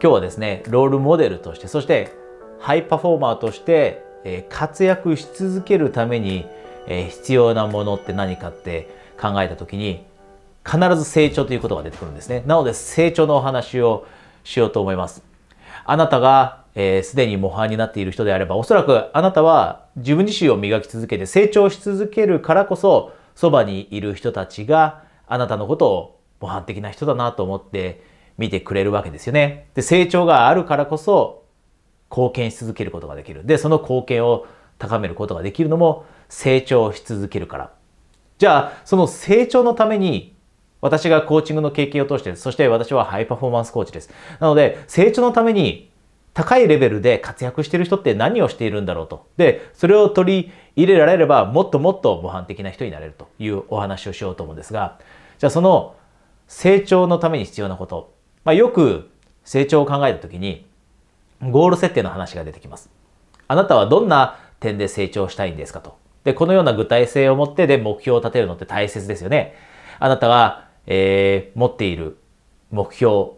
今日はですね、ロールモデルとして、そしてハイパフォーマーとして、活躍し続けるために、必要なものって何かって考えた時に、必ず成長ということが出てくるんですね。なので成長のお話をしようと思います。あなたがすで、えー、に模範になっている人であれば、おそらくあなたは自分自身を磨き続けて成長し続けるからこそ、そばにいる人たちがあなたのことを模範的な人だなと思って見てくれるわけですよね。で、成長があるからこそ貢献し続けることができる。で、その貢献を高めることができるのも成長し続けるから。じゃあ、その成長のために私がコーチングの経験を通して、そして私はハイパフォーマンスコーチです。なので、成長のために高いレベルで活躍している人って何をしているんだろうと。で、それを取り入れられれば、もっともっと模範的な人になれるというお話をしようと思うんですが、じゃあその成長のために必要なこと。まあ、よく成長を考えたときに、ゴール設定の話が出てきます。あなたはどんな点で成長したいんですかと。で、このような具体性を持ってで目標を立てるのって大切ですよね。あなたがえー、持っている目標、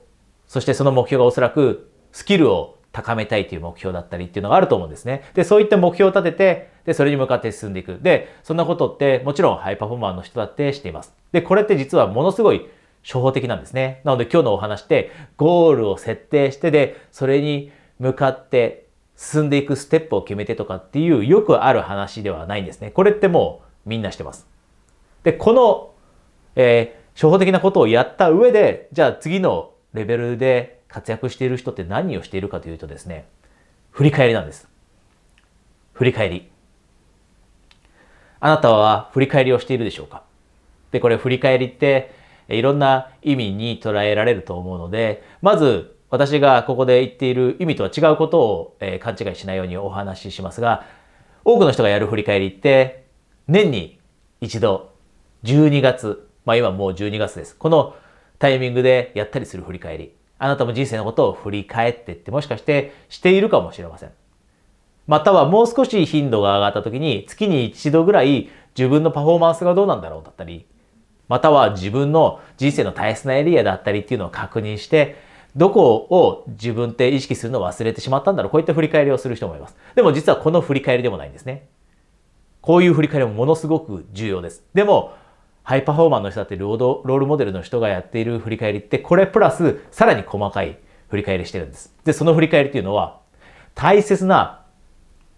そしてその目標がおそらくスキルを高めたいという目標だったりっていうのがあると思うんですね。で、そういった目標を立てて、で、それに向かって進んでいく。で、そんなことってもちろんハイパフォーマーの人だってしています。で、これって実はものすごい初歩的なんですね。なので今日のお話ってゴールを設定してで、それに向かって進んでいくステップを決めてとかっていうよくある話ではないんですね。これってもうみんなしてます。で、この、えー初歩的なことをやった上で、じゃあ次のレベルで活躍している人って何をしているかというとですね、振り返りなんです。振り返り。あなたは振り返りをしているでしょうか？で、これ振り返りっていろんな意味に捉えられると思うので、まず私がここで言っている意味とは違うことを、え勘違いしないようにお話ししますが、多くの人がやる振り返りって年に一度12月まあ今もう12月です。このタイミングでやったりする振り返り。あなたも人生のことを振り返ってってもしかしてしているかもしれません。またはもう少し頻度が上がった時に月に一度ぐらい自分のパフォーマンスがどうなんだろうだったり、または自分の人生の大切なエリアだったりっていうのを確認して、どこを自分って意識するのを忘れてしまったんだろう。こういった振り返りをする人もいます。でも実はこの振り返りでもないんですね。こういう振り返りもものすごく重要です。でも、ハイパフォーマーの人だってロードロールモデルの人がやっている振り返りってこれプラスさらに細かい振り返りしてるんです。で、その振り返りっていうのは大切な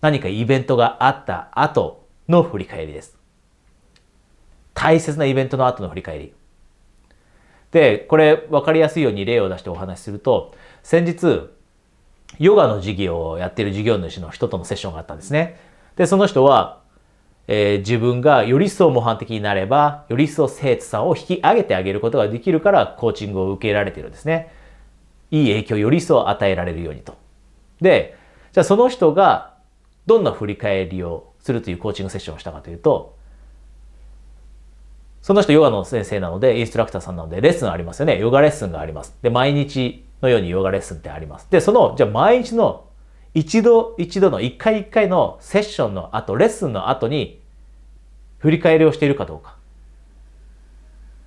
何かイベントがあった後の振り返りです。大切なイベントの後の振り返り。で、これ分かりやすいように例を出してお話しすると、先日、ヨガの授業をやっている授業主の人とのセッションがあったんですね。で、その人は、えー、自分がより一層模範的になれば、より一層生徒さんを引き上げてあげることができるから、コーチングを受けられているんですね。いい影響をより一層与えられるようにと。で、じゃあその人がどんな振り返りをするというコーチングセッションをしたかというと、その人ヨガの先生なので、インストラクターさんなので、レッスンありますよね。ヨガレッスンがあります。で、毎日のようにヨガレッスンってあります。で、その、じゃあ毎日の一度一度の一回一回のセッションの後、レッスンの後に振り返りをしているかどうか。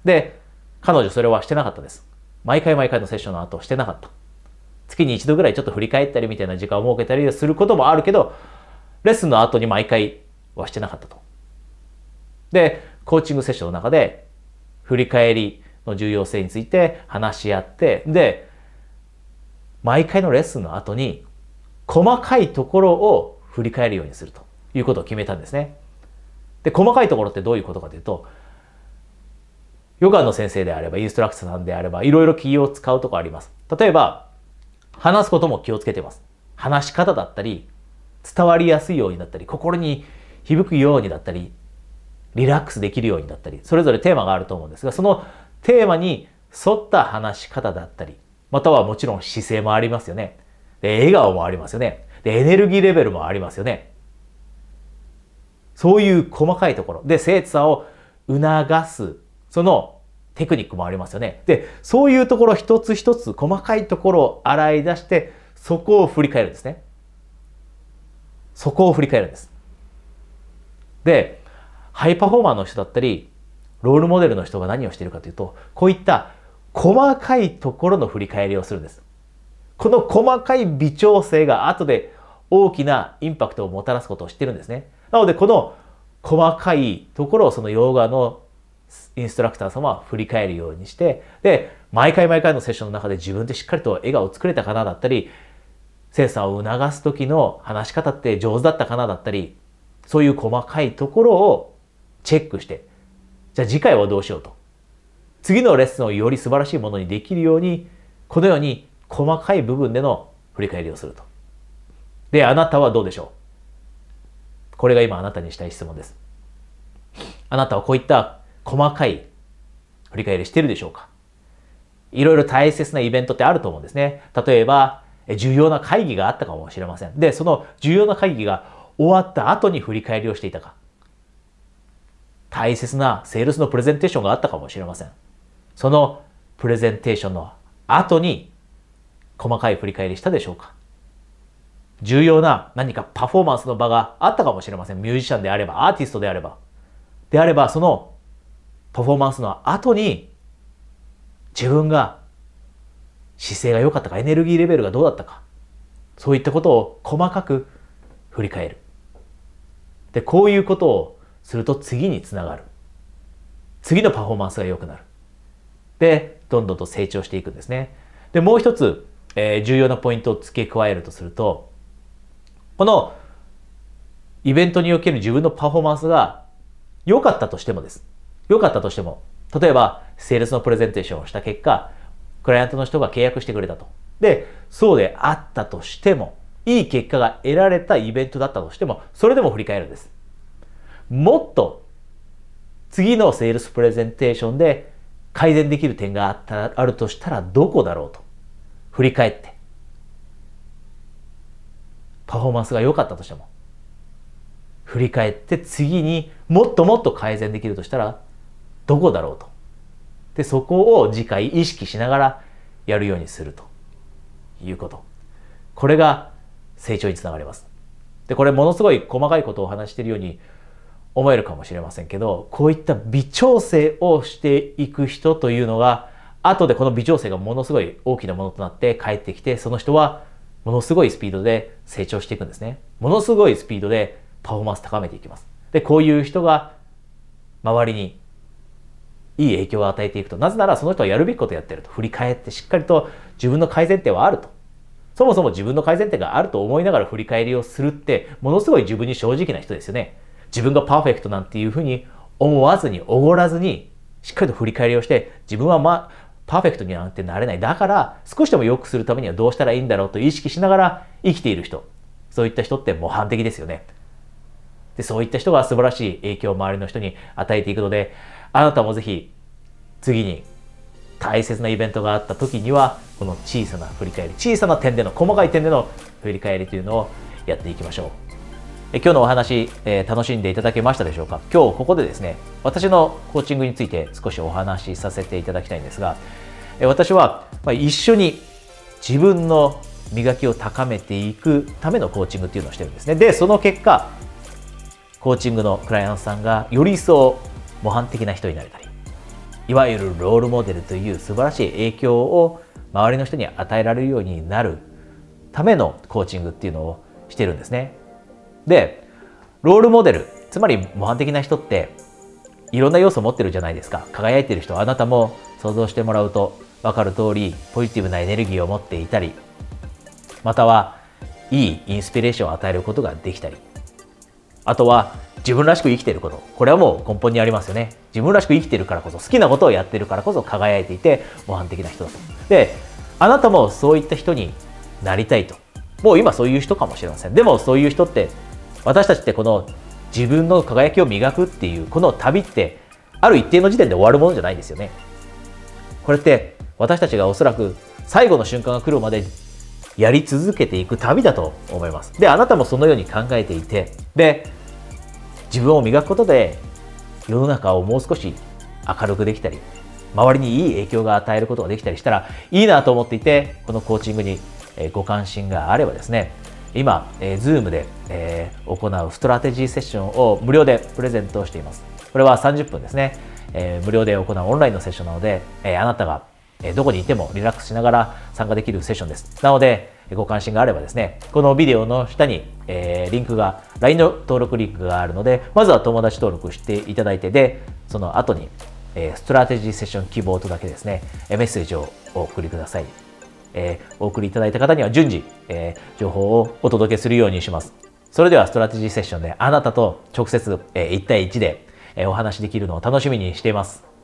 で、彼女それはしてなかったです。毎回毎回のセッションの後してなかった。月に一度ぐらいちょっと振り返ったりみたいな時間を設けたりすることもあるけど、レッスンの後に毎回はしてなかったと。で、コーチングセッションの中で振り返りの重要性について話し合って、で、毎回のレッスンの後に細かいところを振り返るようにするということを決めたんですね。で、細かいところってどういうことかというと、ヨガの先生であれば、インストラクターさんであれば、いろいろ気を使うところあります。例えば、話すことも気をつけてます。話し方だったり、伝わりやすいようになったり、心に響くようにだったり、リラックスできるようにだったり、それぞれテーマがあると思うんですが、そのテーマに沿った話し方だったり、またはもちろん姿勢もありますよね。で、笑顔もありますよね。で、エネルギーレベルもありますよね。そういう細かいところ。で、生徒さんを促す、そのテクニックもありますよね。で、そういうところ一つ一つ細かいところを洗い出して、そこを振り返るんですね。そこを振り返るんです。で、ハイパフォーマーの人だったり、ロールモデルの人が何をしているかというと、こういった細かいところの振り返りをするんです。この細かい微調整が後で大きなインパクトをもたらすことを知ってるんですね。なのでこの細かいところをそのヨガのインストラクター様は振り返るようにして、で、毎回毎回のセッションの中で自分でしっかりと笑顔を作れたかなだったり、精査を促す時の話し方って上手だったかなだったり、そういう細かいところをチェックして、じゃあ次回はどうしようと。次のレッスンをより素晴らしいものにできるように、このように細かい部分での振り返りをすると。で、あなたはどうでしょう？これが今あなたにしたい質問です。あなたはこういった細かい振り返りしてるでしょうか？いろいろ大切なイベントってあると思うんですね。例えば、重要な会議があったかもしれません。で、その重要な会議が終わった後に振り返りをしていたか。大切なセールスのプレゼンテーションがあったかもしれません。そのプレゼンテーションの後に細かい振り返りしたでしょうか重要な何かパフォーマンスの場があったかもしれません。ミュージシャンであれば、アーティストであれば。であれば、そのパフォーマンスの後に自分が姿勢が良かったか、エネルギーレベルがどうだったか。そういったことを細かく振り返る。で、こういうことをすると次につながる。次のパフォーマンスが良くなる。で、どんどんと成長していくんですね。で、もう一つ、えー、重要なポイントを付け加えるとすると、このイベントにおける自分のパフォーマンスが良かったとしてもです。良かったとしても、例えば、セールスのプレゼンテーションをした結果、クライアントの人が契約してくれたと。で、そうであったとしても、いい結果が得られたイベントだったとしても、それでも振り返るんです。もっと、次のセールスプレゼンテーションで改善できる点があったあるとしたらどこだろうと。振り返って。パフォーマンスが良かったとしても、振り返って次にもっともっと改善できるとしたらどこだろうと。で、そこを次回意識しながらやるようにするということ。これが成長につながります。で、これものすごい細かいことをお話しているように思えるかもしれませんけど、こういった微調整をしていく人というのが、後でこの微調整がものすごい大きなものとなって帰ってきて、その人はものすごいスピードで成長していくんですね。ものすごいスピードでパフォーマンス高めていきます。で、こういう人が周りにいい影響を与えていくと。なぜならその人はやるべきことをやってると。振り返ってしっかりと自分の改善点はあると。そもそも自分の改善点があると思いながら振り返りをするって、ものすごい自分に正直な人ですよね。自分がパーフェクトなんていうふうに思わずに、おごらずに、しっかりと振り返りをして、自分はまあ、パーフェクトになんてなれない。だから、少しでも良くするためにはどうしたらいいんだろうと意識しながら生きている人。そういった人って模範的ですよね。で、そういった人が素晴らしい影響を周りの人に与えていくので、あなたもぜひ次に大切なイベントがあった時には、この小さな振り返り、小さな点での、細かい点での振り返りというのをやっていきましょう。え今日のお話、えー、楽しんでいただけましたでしょうか？今日ここでですね、私のコーチングについて少しお話しさせていただきたいんですが、え私は、一緒に自分の磨きを高めていくためのコーチングっていうのをしてるんですね。で、その結果、コーチングのクライアントさんがより一層模範的な人になれたり、いわゆるロールモデルという素晴らしい影響を周りの人に与えられるようになるためのコーチングっていうのをしてるんですね。で、ロールモデル、つまり模範的な人っていろんな要素を持ってるじゃないですか。輝いてる人、あなたも想像してもらうと分かる通り、ポジティブなエネルギーを持っていたり、またはいいインスピレーションを与えることができたり、あとは自分らしく生きてること。これはもう根本にありますよね。自分らしく生きてるからこそ、好きなことをやってるからこそ輝いていて模範的な人だと。で、あなたもそういった人になりたいと。もう今そういう人かもしれません。でもそういう人って、私たちってこの自分の輝きを磨くっていうこの旅ってある一定の時点で終わるものじゃないんですよね。これって私たちがおそらく最後の瞬間が来るまでやり続けていく旅だと思います。で、あなたもそのように考えていて、で、自分を磨くことで世の中をもう少し明るくできたり周りにいい影響が与えることができたりしたらいいなと思っていてこのコーチングにご関心があればですね今、えー、Zoom で、えー、行うストラテジーセッションを無料でプレゼントしていますこれは30分ですね、えー、無料で行うオンラインのセッションなので、えー、あなたがえどこにいてもリラックスしながら参加できるセッションです。なので、ご関心があればですね、このビデオの下に、えー、リンクが、LINE の登録リンクがあるので、まずは友達登録していただいて、で、その後に、えー、ストラテジーセッション希望とだけですね、メッセージをお送りください。えー、お送りいただいた方には順次、えー、情報をお届けするようにします。それではストラテジーセッションであなたと直接、えー、1対1で、えー、お話しできるのを楽しみにしています。